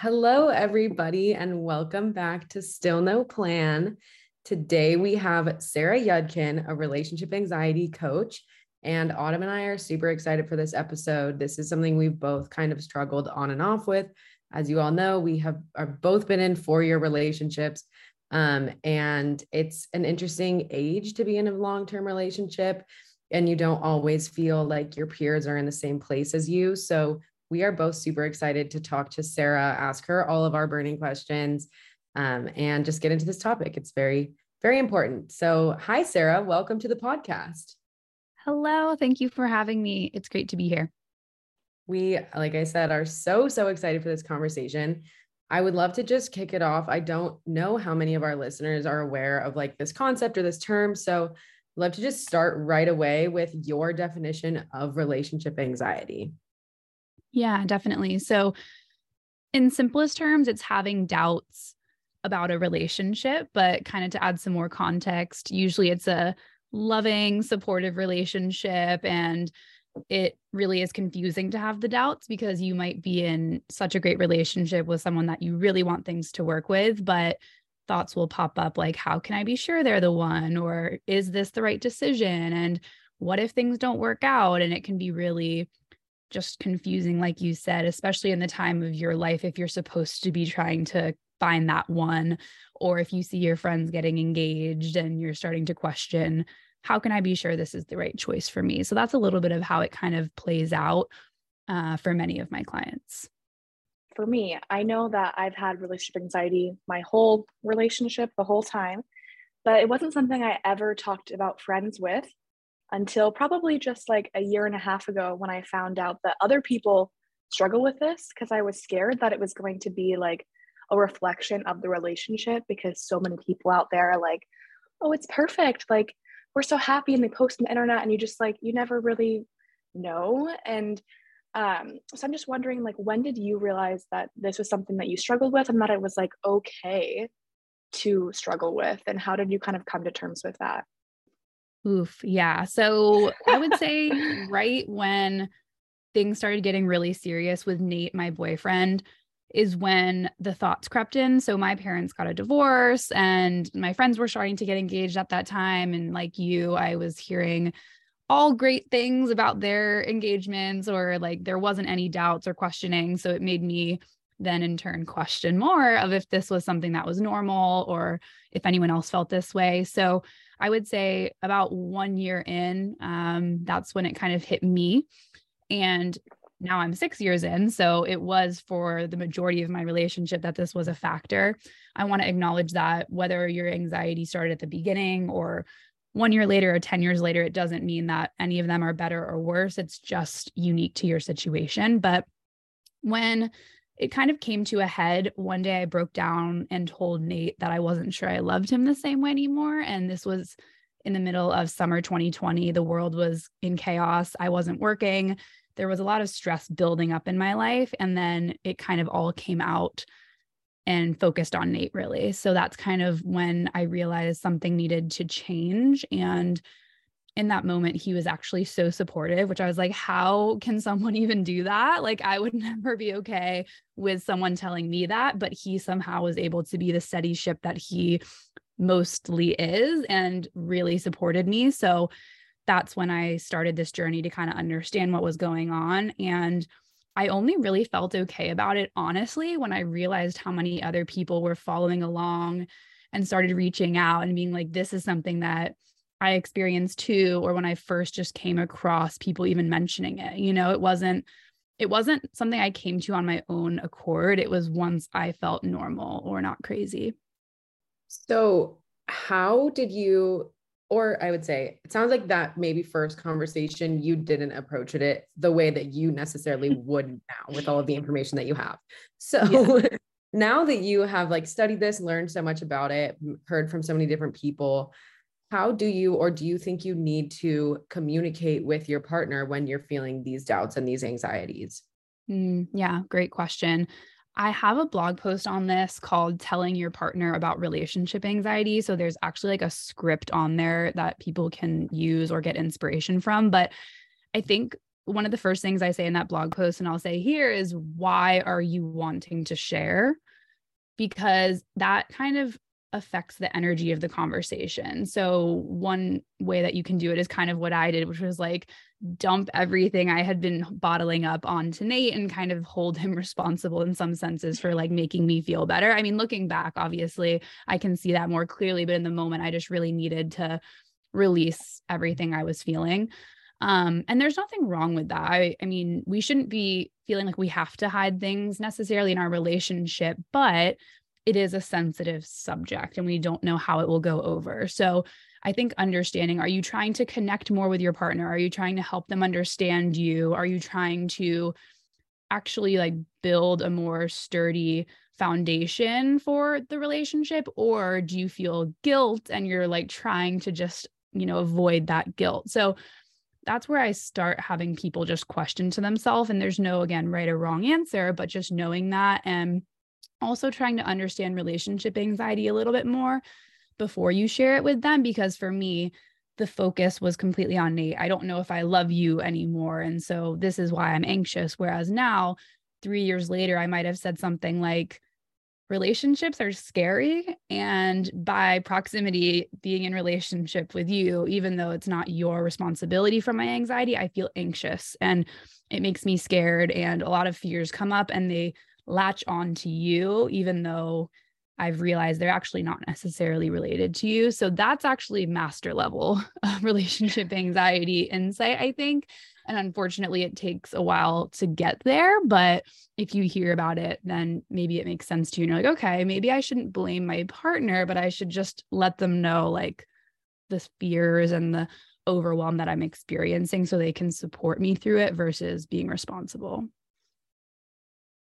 Hello, everybody, and welcome back to Still No Plan. Today we have Sarah Yudkin, a relationship anxiety coach. And Autumn and I are super excited for this episode. This is something we've both kind of struggled on and off with. As you all know, we have are both been in four year relationships. Um, and it's an interesting age to be in a long term relationship. And you don't always feel like your peers are in the same place as you. So we are both super excited to talk to Sarah, ask her all of our burning questions, um, and just get into this topic. It's very, very important. So, hi, Sarah. Welcome to the podcast. Hello. Thank you for having me. It's great to be here. We, like I said, are so, so excited for this conversation. I would love to just kick it off. I don't know how many of our listeners are aware of like this concept or this term. So, love to just start right away with your definition of relationship anxiety. Yeah, definitely. So, in simplest terms, it's having doubts about a relationship, but kind of to add some more context, usually it's a loving, supportive relationship. And it really is confusing to have the doubts because you might be in such a great relationship with someone that you really want things to work with, but thoughts will pop up like, how can I be sure they're the one? Or is this the right decision? And what if things don't work out? And it can be really just confusing, like you said, especially in the time of your life if you're supposed to be trying to find that one, or if you see your friends getting engaged and you're starting to question, how can I be sure this is the right choice for me? So that's a little bit of how it kind of plays out uh, for many of my clients. For me, I know that I've had relationship anxiety my whole relationship, the whole time, but it wasn't something I ever talked about friends with until probably just like a year and a half ago when I found out that other people struggle with this because I was scared that it was going to be like a reflection of the relationship because so many people out there are like, oh, it's perfect. Like, we're so happy and they post on the internet and you just like, you never really know. And um, so I'm just wondering, like, when did you realize that this was something that you struggled with and that it was like okay to struggle with? And how did you kind of come to terms with that? Oof. Yeah. So I would say right when things started getting really serious with Nate, my boyfriend, is when the thoughts crept in. So my parents got a divorce and my friends were starting to get engaged at that time. And like you, I was hearing all great things about their engagements or like there wasn't any doubts or questioning. So it made me then in turn question more of if this was something that was normal or if anyone else felt this way. So I would say about one year in, um, that's when it kind of hit me. And now I'm six years in. So it was for the majority of my relationship that this was a factor. I want to acknowledge that whether your anxiety started at the beginning or one year later or 10 years later, it doesn't mean that any of them are better or worse. It's just unique to your situation. But when it kind of came to a head. One day I broke down and told Nate that I wasn't sure I loved him the same way anymore. And this was in the middle of summer 2020. The world was in chaos. I wasn't working. There was a lot of stress building up in my life. And then it kind of all came out and focused on Nate, really. So that's kind of when I realized something needed to change. And in that moment he was actually so supportive which i was like how can someone even do that? Like i would never be okay with someone telling me that but he somehow was able to be the steady ship that he mostly is and really supported me. So that's when i started this journey to kind of understand what was going on. And I only really felt okay about it, honestly, when I realized how many other people were following along and started reaching out and being like, this is something that I experienced too, or when I first just came across people even mentioning it. You know, it wasn't it wasn't something I came to on my own accord. It was once I felt normal or not crazy. So, how did you, or I would say, it sounds like that maybe first conversation, you didn't approach it the way that you necessarily would now with all of the information that you have. So, yeah. now that you have like studied this, learned so much about it, heard from so many different people, how do you or do you think you need to communicate with your partner when you're feeling these doubts and these anxieties? Mm, yeah, great question. I have a blog post on this called Telling Your Partner About Relationship Anxiety. So there's actually like a script on there that people can use or get inspiration from. But I think one of the first things I say in that blog post, and I'll say here is why are you wanting to share? Because that kind of affects the energy of the conversation. So, one way that you can do it is kind of what I did, which was like dump everything I had been bottling up onto Nate and kind of hold him responsible in some senses for like making me feel better. I mean, looking back, obviously, I can see that more clearly, but in the moment, I just really needed to release everything I was feeling. Um, and there's nothing wrong with that. I, I mean, we shouldn't be feeling like we have to hide things necessarily in our relationship, but it is a sensitive subject and we don't know how it will go over. So I think understanding are you trying to connect more with your partner? Are you trying to help them understand you? Are you trying to actually like build a more sturdy foundation for the relationship? Or do you feel guilt and you're like trying to just, you know, avoid that guilt? So that's where I start having people just question to themselves. And there's no, again, right or wrong answer, but just knowing that and also trying to understand relationship anxiety a little bit more before you share it with them. Because for me, the focus was completely on Nate. I don't know if I love you anymore. And so this is why I'm anxious. Whereas now, three years later, I might have said something like, relationships are scary and by proximity being in relationship with you even though it's not your responsibility for my anxiety i feel anxious and it makes me scared and a lot of fears come up and they latch on to you even though I've realized they're actually not necessarily related to you. So that's actually master level relationship anxiety insight, I think. And unfortunately, it takes a while to get there. But if you hear about it, then maybe it makes sense to you. And you're like, okay, maybe I shouldn't blame my partner, but I should just let them know like the fears and the overwhelm that I'm experiencing so they can support me through it versus being responsible.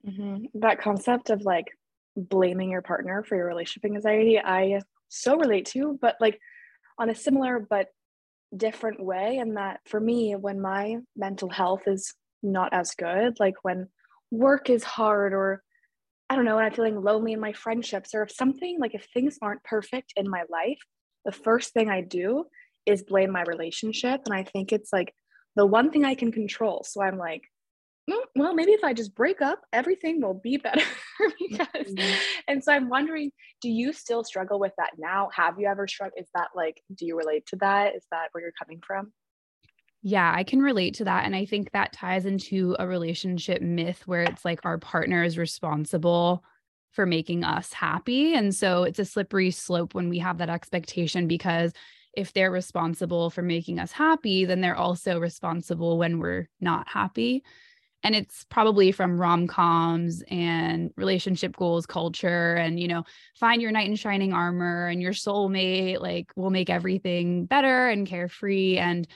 Mm-hmm. That concept of like blaming your partner for your relationship anxiety, I so relate to, but like on a similar but different way and that for me when my mental health is not as good like when work is hard or i don't know when i'm feeling lonely in my friendships or if something like if things aren't perfect in my life the first thing i do is blame my relationship and i think it's like the one thing i can control so i'm like well maybe if i just break up everything will be better because mm-hmm. and so i'm wondering do you still struggle with that now have you ever struggled is that like do you relate to that is that where you're coming from yeah, I can relate to that. And I think that ties into a relationship myth where it's like our partner is responsible for making us happy. And so it's a slippery slope when we have that expectation because if they're responsible for making us happy, then they're also responsible when we're not happy and it's probably from rom-coms and relationship goals culture and you know find your knight in shining armor and your soulmate like will make everything better and carefree. And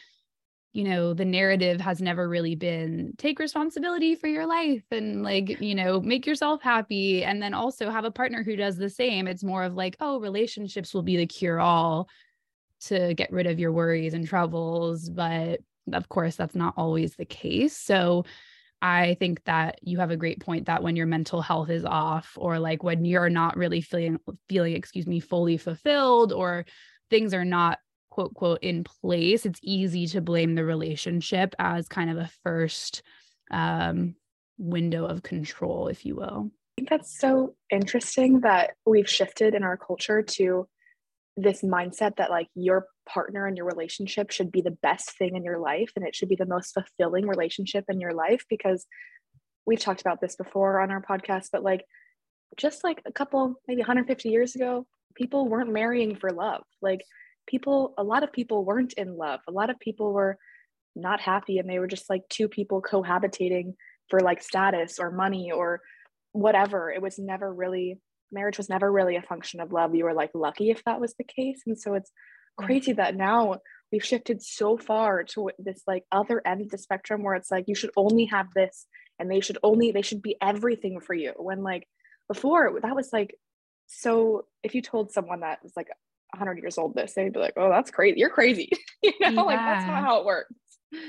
you know the narrative has never really been take responsibility for your life and like you know make yourself happy and then also have a partner who does the same. It's more of like oh relationships will be the cure all to get rid of your worries and troubles. But of course that's not always the case. So I think that you have a great point that when your mental health is off or like when you're not really feeling feeling excuse me fully fulfilled or things are not quote quote in place it's easy to blame the relationship as kind of a first um, window of control if you will. I think that's so interesting that we've shifted in our culture to this mindset that like your partner and your relationship should be the best thing in your life and it should be the most fulfilling relationship in your life because we've talked about this before on our podcast but like just like a couple maybe 150 years ago people weren't marrying for love like people a lot of people weren't in love a lot of people were not happy and they were just like two people cohabitating for like status or money or whatever it was never really marriage was never really a function of love. You were like lucky if that was the case. And so it's Mm. crazy that now we've shifted so far to this like other end of the spectrum where it's like you should only have this and they should only they should be everything for you. When like before that was like so if you told someone that was like 100 years old this they'd be like oh that's crazy you're crazy. You know yeah. like that's not how it works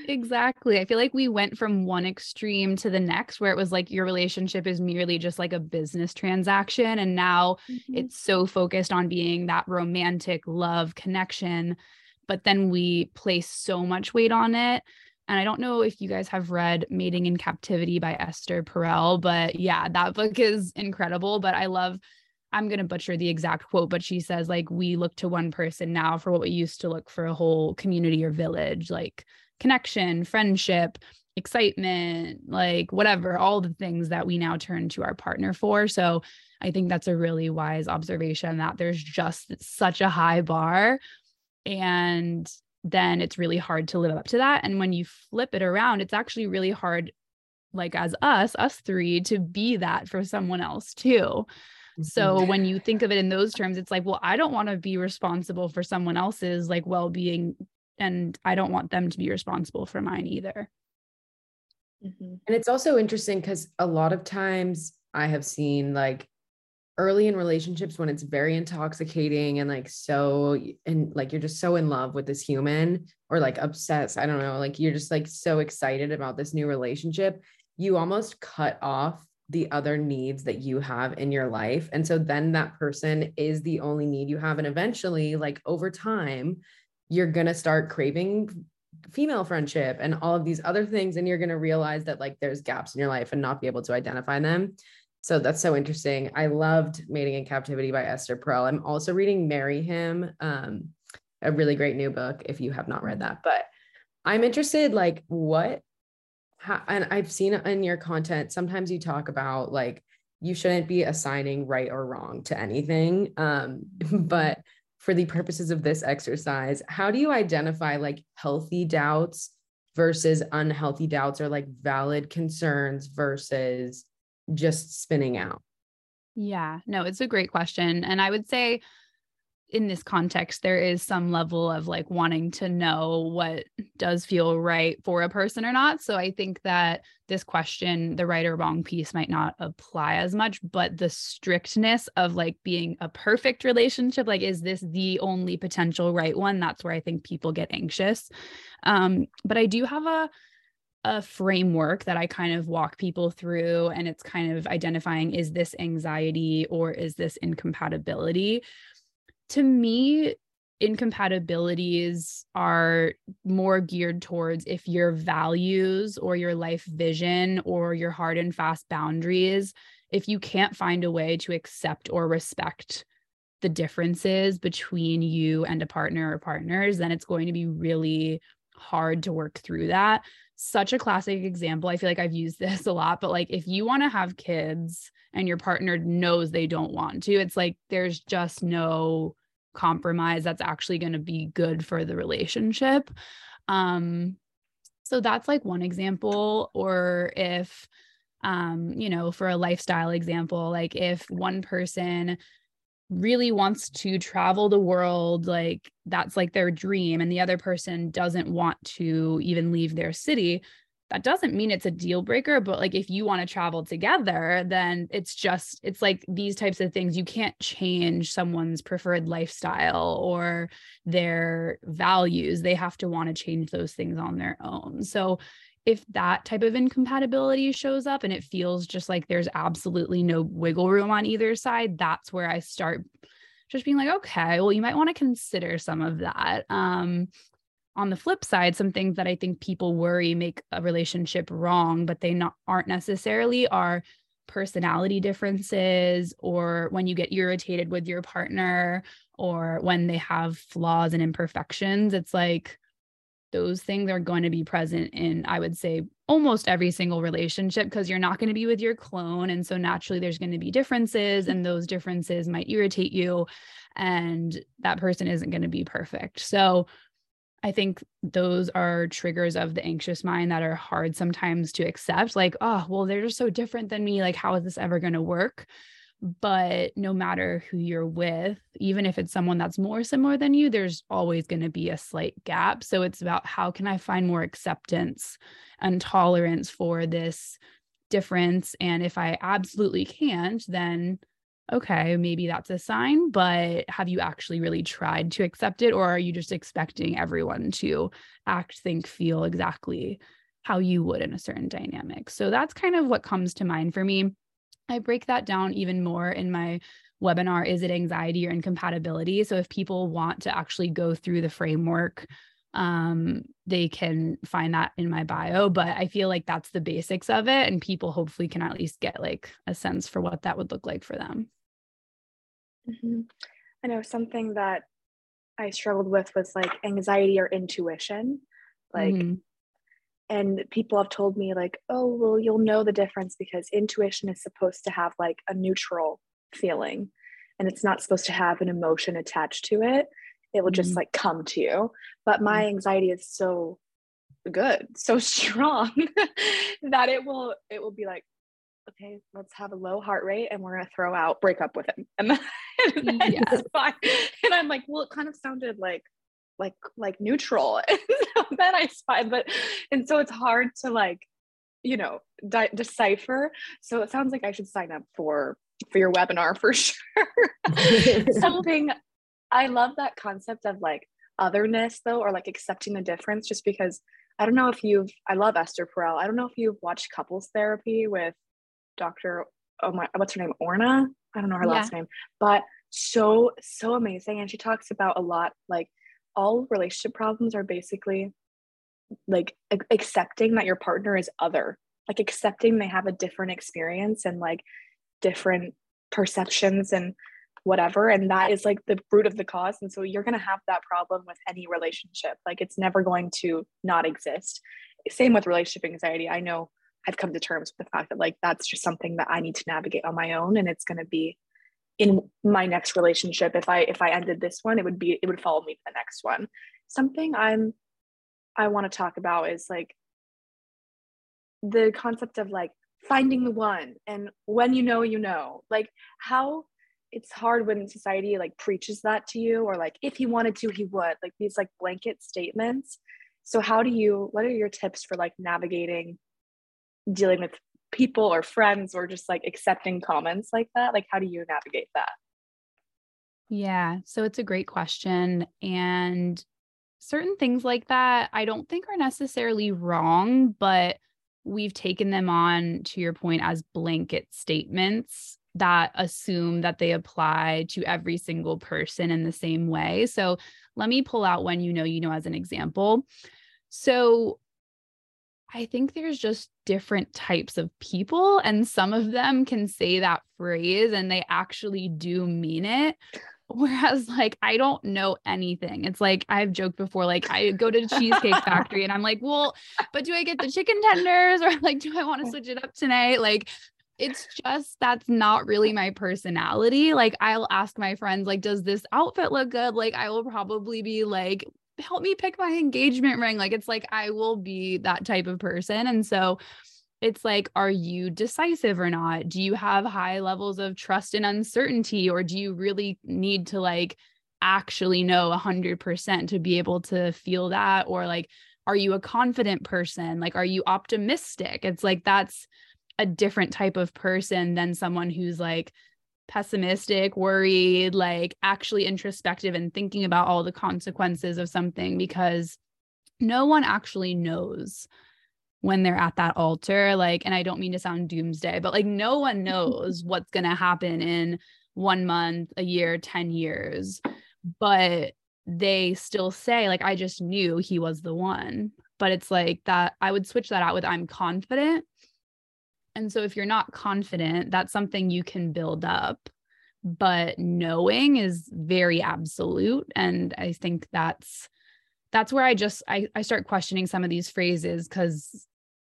Exactly. I feel like we went from one extreme to the next where it was like your relationship is merely just like a business transaction. And now mm-hmm. it's so focused on being that romantic love connection. But then we place so much weight on it And I don't know if you guys have read Mating in Captivity by Esther Perel, but yeah, that book is incredible. But I love, I'm going to butcher the exact quote, but she says, like, we look to one person now for what we used to look for a whole community or village, like connection, friendship, excitement, like whatever, all the things that we now turn to our partner for. So I think that's a really wise observation that there's just such a high bar. And then it's really hard to live up to that. And when you flip it around, it's actually really hard, like as us, us three, to be that for someone else too. So mm-hmm. when you think of it in those terms, it's like, well, I don't want to be responsible for someone else's like well-being and I don't want them to be responsible for mine either. Mm-hmm. And it's also interesting because a lot of times I have seen like early in relationships when it's very intoxicating and like so and like you're just so in love with this human or like obsessed i don't know like you're just like so excited about this new relationship you almost cut off the other needs that you have in your life and so then that person is the only need you have and eventually like over time you're going to start craving female friendship and all of these other things and you're going to realize that like there's gaps in your life and not be able to identify them so that's so interesting. I loved Mating in Captivity by Esther Perel. I'm also reading Marry Him, um, a really great new book if you have not read that. But I'm interested, like, what, how, and I've seen in your content, sometimes you talk about like, you shouldn't be assigning right or wrong to anything. Um, but for the purposes of this exercise, how do you identify like healthy doubts versus unhealthy doubts or like valid concerns versus just spinning out? Yeah, no, it's a great question. And I would say in this context, there is some level of like wanting to know what does feel right for a person or not. So I think that this question, the right or wrong piece, might not apply as much, but the strictness of like being a perfect relationship, like, is this the only potential right one? That's where I think people get anxious. Um, but I do have a a framework that I kind of walk people through, and it's kind of identifying is this anxiety or is this incompatibility? To me, incompatibilities are more geared towards if your values or your life vision or your hard and fast boundaries, if you can't find a way to accept or respect the differences between you and a partner or partners, then it's going to be really hard to work through that such a classic example. I feel like I've used this a lot, but like if you want to have kids and your partner knows they don't want to, it's like there's just no compromise that's actually going to be good for the relationship. Um so that's like one example or if um you know for a lifestyle example like if one person really wants to travel the world like that's like their dream and the other person doesn't want to even leave their city that doesn't mean it's a deal breaker but like if you want to travel together then it's just it's like these types of things you can't change someone's preferred lifestyle or their values they have to want to change those things on their own. So if that type of incompatibility shows up and it feels just like there's absolutely no wiggle room on either side, that's where I start just being like, okay, well, you might want to consider some of that. Um, on the flip side, some things that I think people worry make a relationship wrong, but they not aren't necessarily are personality differences or when you get irritated with your partner or when they have flaws and imperfections. It's like those things are going to be present in, I would say, almost every single relationship because you're not going to be with your clone. And so naturally, there's going to be differences, and those differences might irritate you. And that person isn't going to be perfect. So, I think those are triggers of the anxious mind that are hard sometimes to accept. Like, oh, well, they're just so different than me. Like, how is this ever going to work? But no matter who you're with even if it's someone that's more similar than you there's always going to be a slight gap. So it's about how can i find more acceptance and tolerance for this difference? And if i absolutely can't then okay maybe that's a sign but have you actually really tried to accept it? Or are you just expecting everyone to act think feel exactly how you would in a certain dynamic? So that's kind of what comes to mind for me I break that down even more in my webinar Is it anxiety or incompatibility? So if people want to actually go through the framework um, they can find that in my bio. But I feel like that's the basics of it. And people hopefully can at least get like a sense for what that would look like for them. Mm-hmm. I know something that I struggled with was like anxiety or intuition. Like, mm-hmm. And people have told me, like, oh, well, you'll know the difference because intuition is supposed to have like a neutral feeling and it's not supposed to have an emotion attached to it it will just mm-hmm. like come to you but my mm-hmm. anxiety is so good so strong that it will it will be like okay let's have a low heart rate and we're going to throw out break up with him and then, and, then yeah. fine. and i'm like well it kind of sounded like like like neutral and so then i spy but and so it's hard to like you know di- decipher so it sounds like i should sign up for for your webinar for sure something I love that concept of like otherness though, or like accepting the difference, just because I don't know if you've, I love Esther Perel. I don't know if you've watched couples therapy with Dr. Oh my, what's her name? Orna? I don't know her yeah. last name, but so, so amazing. And she talks about a lot like all relationship problems are basically like accepting that your partner is other, like accepting they have a different experience and like different perceptions and whatever and that is like the root of the cause and so you're going to have that problem with any relationship like it's never going to not exist. Same with relationship anxiety i know i've come to terms with the fact that like that's just something that i need to navigate on my own and it's going to be in my next relationship if i if i ended this one it would be it would follow me to the next one. Something i'm i want to talk about is like the concept of like finding the one and when you know you know. Like how it's hard when society like preaches that to you or like if he wanted to he would like these like blanket statements. So how do you what are your tips for like navigating dealing with people or friends or just like accepting comments like that like how do you navigate that yeah so it's a great question and certain things like that i don't think are necessarily wrong but we've taken them on to your point as blanket statements that assume that they apply to every single person in the same way. So let me pull out one you know, you know, as an example. So I think there's just different types of people, and some of them can say that phrase and they actually do mean it. Whereas, like, I don't know anything. It's like I've joked before, like, I go to the Cheesecake Factory and I'm like, well, but do I get the chicken tenders or like, do I want to switch it up tonight? Like, it's just that's not really my personality. Like I'll ask my friends like does this outfit look good? Like I will probably be like help me pick my engagement ring. Like it's like I will be that type of person. And so it's like are you decisive or not? Do you have high levels of trust and uncertainty or do you really need to like actually know 100% to be able to feel that or like are you a confident person? Like are you optimistic? It's like that's a different type of person than someone who's like pessimistic, worried, like actually introspective and thinking about all the consequences of something because no one actually knows when they're at that altar. Like, and I don't mean to sound doomsday, but like no one knows what's going to happen in one month, a year, 10 years. But they still say, like, I just knew he was the one. But it's like that, I would switch that out with I'm confident and so if you're not confident, that's something you can build up. But knowing is very absolute. And I think that's that's where I just I, I start questioning some of these phrases because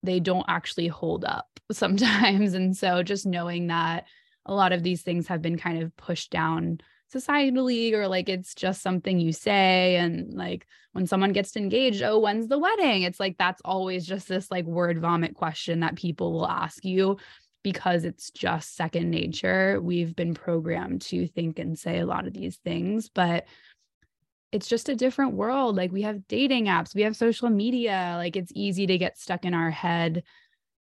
they don't actually hold up sometimes. And so just knowing that a lot of these things have been kind of pushed down societally or like it's just something you say and like when someone gets engaged oh when's the wedding? It's like that's always just this like word vomit question that people will ask you because it's just second nature. We've been programmed to think and say a lot of these things but it's just a different world. Like we have dating apps we have social media. Like it's easy to get stuck in our head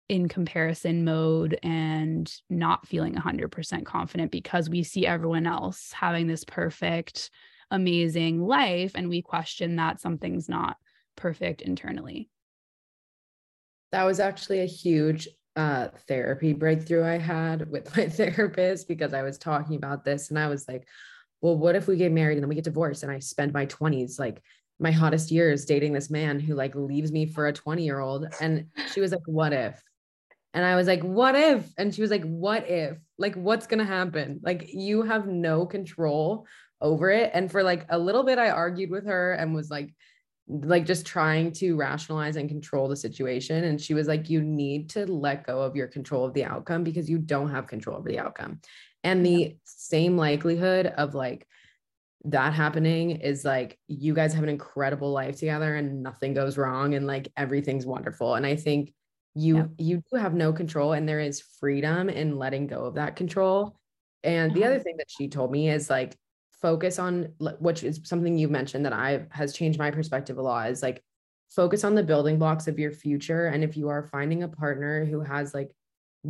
in comparison mode and not feeling 100% confident because we see everyone else having this perfect, amazing life. And we question that something's not perfect internally. That was actually a huge uh, therapy breakthrough I had with my therapist because I was talking about this and I was like, well, what if we get married and then we get divorced and I spend my 20s like my hottest years dating this man who like leaves me for a 20 year old. And she was like, what if? And I was like, what if? And she was like, what if? Like, what's going to happen? Like, you have no control over it. And for like a little bit, I argued with her and was like, like just trying to rationalize and control the situation. And she was like, you need to let go of your control of the outcome because you don't have control over the outcome. And the same likelihood of like that happening is like you guys have an incredible life together and nothing goes wrong and like everything's wonderful. And I think you yeah. you do have no control and there is freedom in letting go of that control. And the other mm-hmm. thing that she told me is like focus on which is something you mentioned that I has changed my perspective a lot is like focus on the building blocks of your future and if you are finding a partner who has like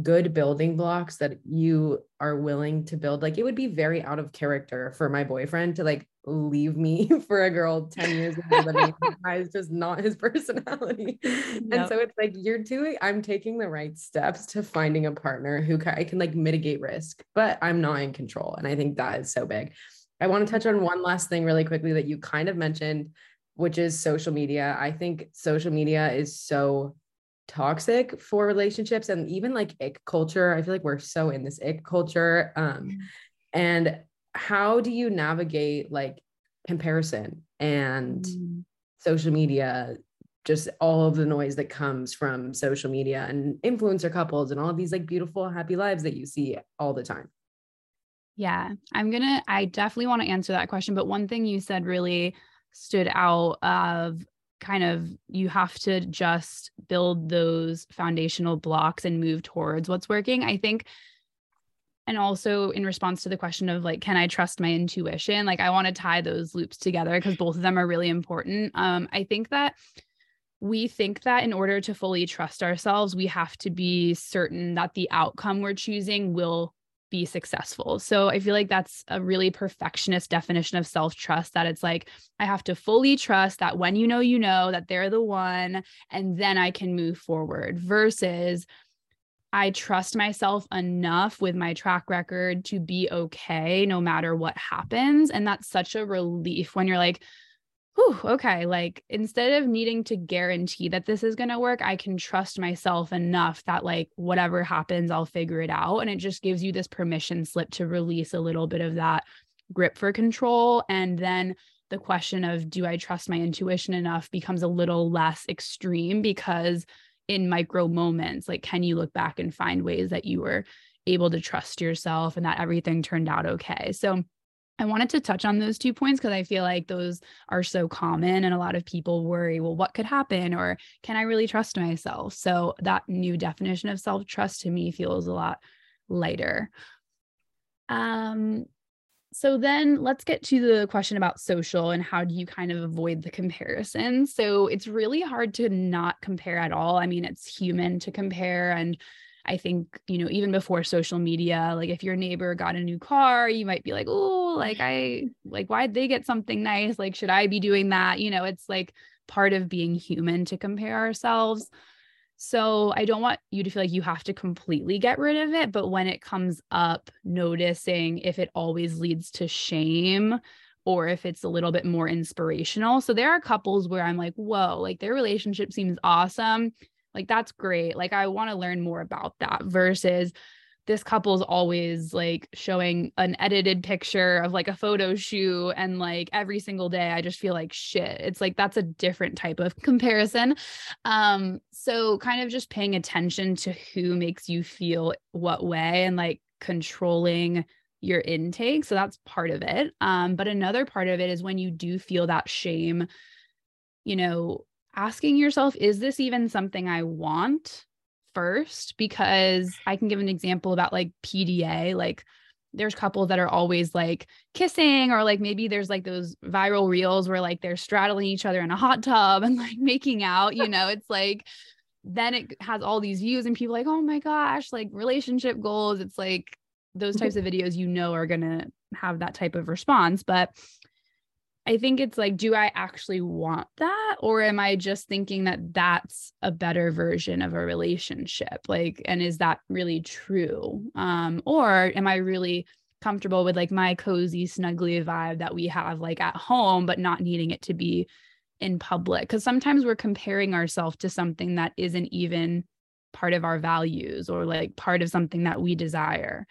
good building blocks that you are willing to build like it would be very out of character for my boyfriend to like leave me for a girl 10 years ago is just not his personality and so it's like you're doing i'm taking the right steps to finding a partner who I can like mitigate risk but i'm not in control and i think that is so big i want to touch on one last thing really quickly that you kind of mentioned which is social media i think social media is so toxic for relationships and even like ick culture. I feel like we're so in this ick culture. Um, and how do you navigate like comparison and mm. social media, just all of the noise that comes from social media and influencer couples and all of these like beautiful, happy lives that you see all the time? Yeah, I'm gonna, I definitely want to answer that question. But one thing you said really stood out of kind of you have to just build those foundational blocks and move towards what's working. I think and also in response to the question of like can i trust my intuition like i want to tie those loops together because both of them are really important um i think that we think that in order to fully trust ourselves we have to be certain that the outcome we're choosing will be successful. So I feel like that's a really perfectionist definition of self trust that it's like, I have to fully trust that when you know, you know that they're the one, and then I can move forward versus I trust myself enough with my track record to be okay no matter what happens. And that's such a relief when you're like, whew, okay, like instead of needing to guarantee that this is going to work, I can trust myself enough that like whatever happens, I'll figure it out. And it just gives you this permission slip to release a little bit of that grip for control. And then the question of do I trust my intuition enough becomes a little less extreme because in micro moments, like can you look back and find ways that you were able to trust yourself and that everything turned out okay? So I wanted to touch on those two points because I feel like those are so common and a lot of people worry, well, what could happen? Or can I really trust myself? So that new definition of self trust to me feels a lot lighter. Um, so then let's get to the question about social and how do you kind of avoid the comparison? So it's really hard to not compare at all. I mean, it's human to compare and I think, you know, even before social media, like if your neighbor got a new car, you might be like, oh, like I, like, why'd they get something nice? Like, should I be doing that? You know, it's like part of being human to compare ourselves. So I don't want you to feel like you have to completely get rid of it. But when it comes up, noticing if it always leads to shame or if it's a little bit more inspirational. So there are couples where I'm like, whoa, like their relationship seems awesome. Like that's great. Like I want to learn more about that versus this couple's always like showing an edited picture of like a photo shoot and like every single day I just feel like shit. It's like that's a different type of comparison. Um so kind of just paying attention to who makes you feel what way and like controlling your intake. So that's part of it. Um but another part of it is when you do feel that shame you know asking yourself, is this even something I want first? Because I can give an example about like PDA, like there's couples that are always like kissing or like maybe there's like those viral reels where like they're straddling each other in a hot tub and like making out, you know, it's like then it has all these views and people like, "Oh my gosh, like relationship goals." It's like those mm-hmm. types of videos you know are going to have that type of response, but I think it's like, do I actually want that? Or am I just thinking that that's a better version of a relationship? Like, and is that really true? Um, or am I really comfortable with like my cozy, snuggly vibe that we have like at home, but not needing it to be in public because sometimes we're comparing ourselves to something that isn't even part of our values or like part of something that we desire.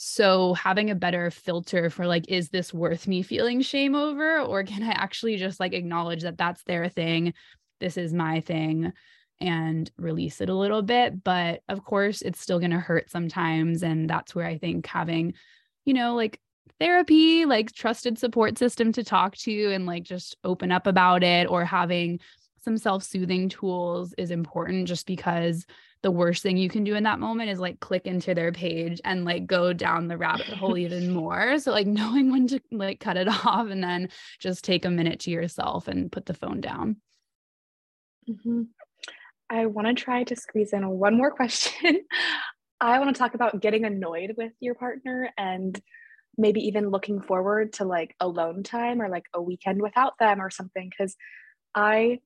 So having a better filter for like, is this worth me feeling shame over? Or can I actually just like acknowledge that that's their thing? This is my thing and release it a little bit. But of course, it's still going to hurt sometimes. And that's where I think having, you know, like therapy, like trusted support system to talk to and like just open up about it or having some self-soothing tools is important just because the worst thing you can do in that moment is like click into their page and like go down the rabbit hole even more. So like knowing when to like cut it off and then just take a minute to yourself and put the phone down. Mm-hmm. I want to try to squeeze in one more question. I want to talk about getting annoyed with your partner and maybe even looking forward to like alone time or like a weekend without them or something. Cause I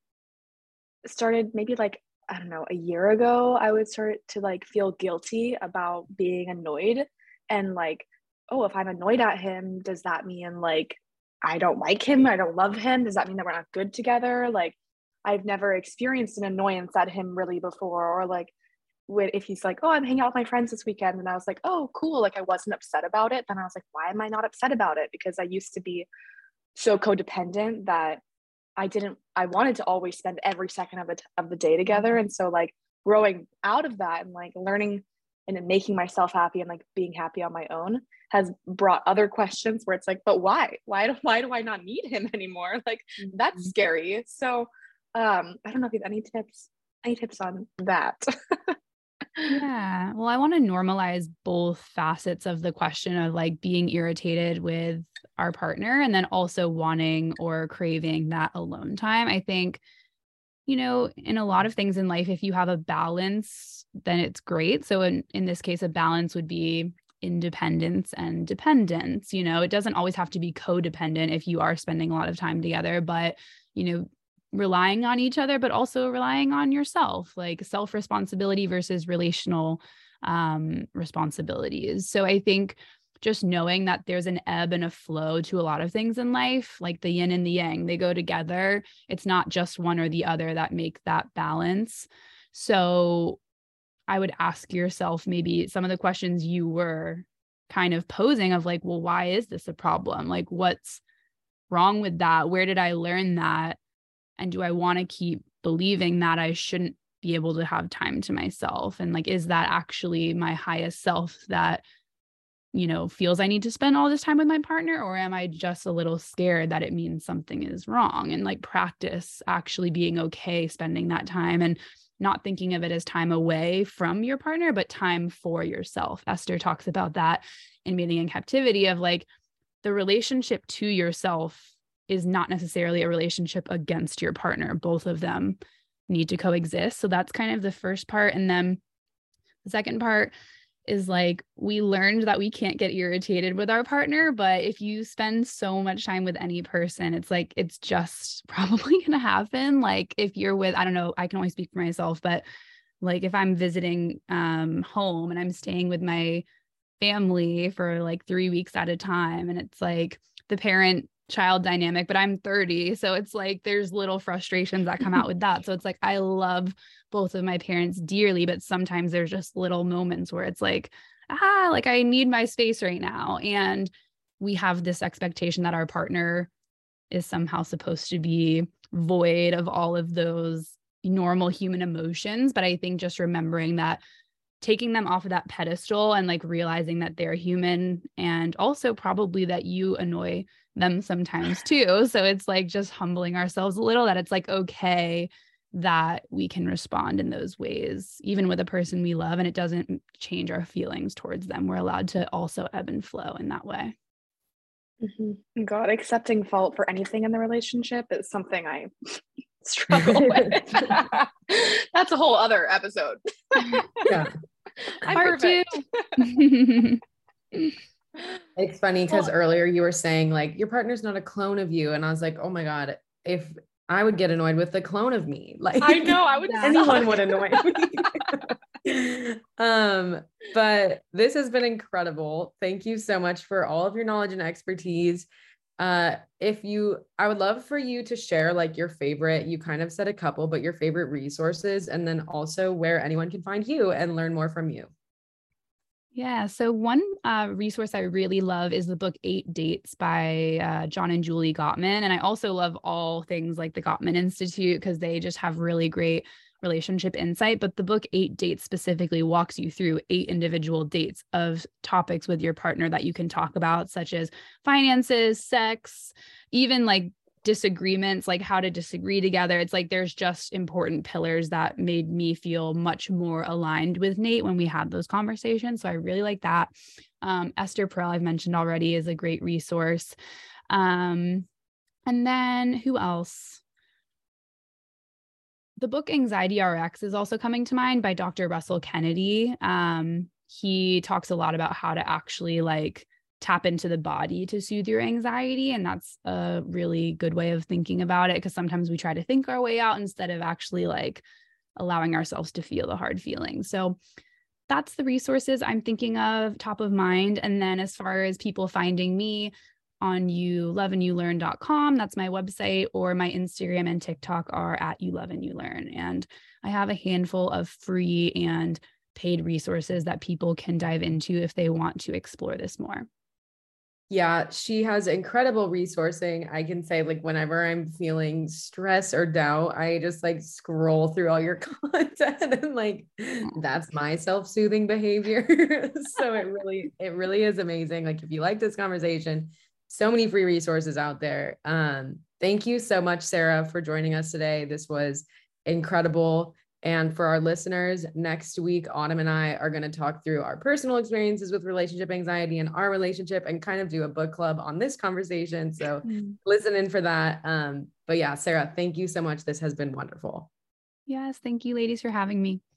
started maybe like, I don't know, a year ago, I would start to like feel guilty about being annoyed and like, oh, if I'm annoyed at him, does that mean like I don't like him? I don't love him? Does that mean that we're not good together? Like, I've never experienced an annoyance at him really before, or like if he's like, oh, I'm hanging out with my friends this weekend, and I was like, oh, cool, like I wasn't upset about it, then I was like, why am I not upset about it? Because I used to be so codependent that I didn't, I wanted to always spend every second of the of the day together, and so like growing out of that and like learning and making myself happy and like being happy on my own has brought other questions where it's like but why? Why do, why do i not need him anymore? Like that's mm-hmm. scary. So um i don't know if you have any tips any tips on that yeah well i want to normalize both facets of the question of like being irritated with our partner and then also wanting or craving that alone time. I think you know in a lot of things in life if you have a balance then it's great. So in, in this case a balance would be independence and dependence you know? It doesn't always have to be codependent if you are spending a lot of time together but you know relying on each other, but also relying on yourself, like self responsibility versus relational um, responsibilities. So I think just knowing that there's an ebb and a flow to a lot of things in life, like the yin and the yang, they go together. It's not just one or the other that make that balance. So I would ask yourself maybe some of the questions you were kind of posing of like, well, why is this a problem? Like, what's wrong with that? Where did I learn that? And do i want to keep believing that i shouldn't be able to have time to myself? And like is that actually my highest self that you know feels i need to spend all this time with my partner? Or am i just a little scared that it means something is wrong? And like practice actually being okay spending that time and not thinking of it as time away from your partner but time for yourself. Esther talks about that in mating in captivity of like the relationship to yourself is not necessarily a relationship against your partner. Both of them need to coexist. So that's kind of the first part. And then the second part is like we learned that we can't get irritated with our partner, but if you spend so much time with any person, it's like it's just probably going to happen. Like if you're with, I don't know, I can only speak for myself, but like if I'm visiting um, home and I'm staying with my family for like three weeks at a time, and it's like the parent child dynamic, but I'm 30. So it's like there's little frustrations that come out with that. So it's like I love both of my parents dearly, but sometimes there's just little moments where it's like, ah, like I need my space right now. And we have this expectation that our partner is somehow supposed to be void of all of those normal human emotions. But I think just remembering that taking them off of that pedestal and like realizing that they're human and also probably that you annoy them sometimes too. So it's like just humbling ourselves a little that it's like okay that we can respond in those ways, even with a person we love, and it doesn't change our feelings towards them. We're allowed to also ebb and flow in that way. Mm-hmm. God, accepting fault for anything in the relationship is something I struggle with. That's a whole other episode. yeah. I'm Part perfect. it's funny because well, earlier you were saying like your partner's not a clone of you, and I was like, oh my god, if I would get annoyed with the clone of me, like I know I would. anyone would annoy me. um, but this has been incredible. Thank you so much for all of your knowledge and expertise. Uh, if you, I would love for you to share like your favorite, you kind of said a couple, but your favorite resources, and then also where anyone can find you and learn more from you. Yeah. So, one uh, resource I really love is the book Eight Dates by uh, John and Julie Gottman. And I also love all things like the Gottman Institute because they just have really great relationship insight. But the book Eight Dates specifically walks you through eight individual dates of topics with your partner that you can talk about, such as finances, sex, even like disagreements, like how to disagree together. It's like there's just important pillars that made me feel much more aligned with Nate when we had those conversations. So I really like that. Um, Esther Perel, I've mentioned already, is a great resource. Um, and then who else? The book Anxiety RX is also coming to mind by Dr. Russell Kennedy. Um, he talks a lot about how to actually like tap into the body to soothe your anxiety. And that's a really good way of thinking about it because sometimes we try to think our way out instead of actually like allowing ourselves to feel the hard feelings. So that's the resources I'm thinking of top of mind. And then as far as people finding me on you love and you learn.com, that's my website, or my Instagram and TikTok are at you love and you learn. And I have a handful of free and paid resources that people can dive into if they want to explore this more. Yeah, she has incredible resourcing. I can say, like, whenever I'm feeling stress or doubt, I just like scroll through all your content and like mm. that's my self-soothing behavior. so it really, it really is amazing. Like, if you like this conversation, so many free resources out there. Um, thank you so much, Sarah, for joining us today. This was incredible. And for our listeners, next week, Autumn and I are going to talk through our personal experiences with relationship anxiety and our relationship and kind of do a book club on this conversation. So mm. listen in for that. Um, but yeah, Sarah, thank you so much. This has been wonderful. Yes. Thank you, ladies, for having me.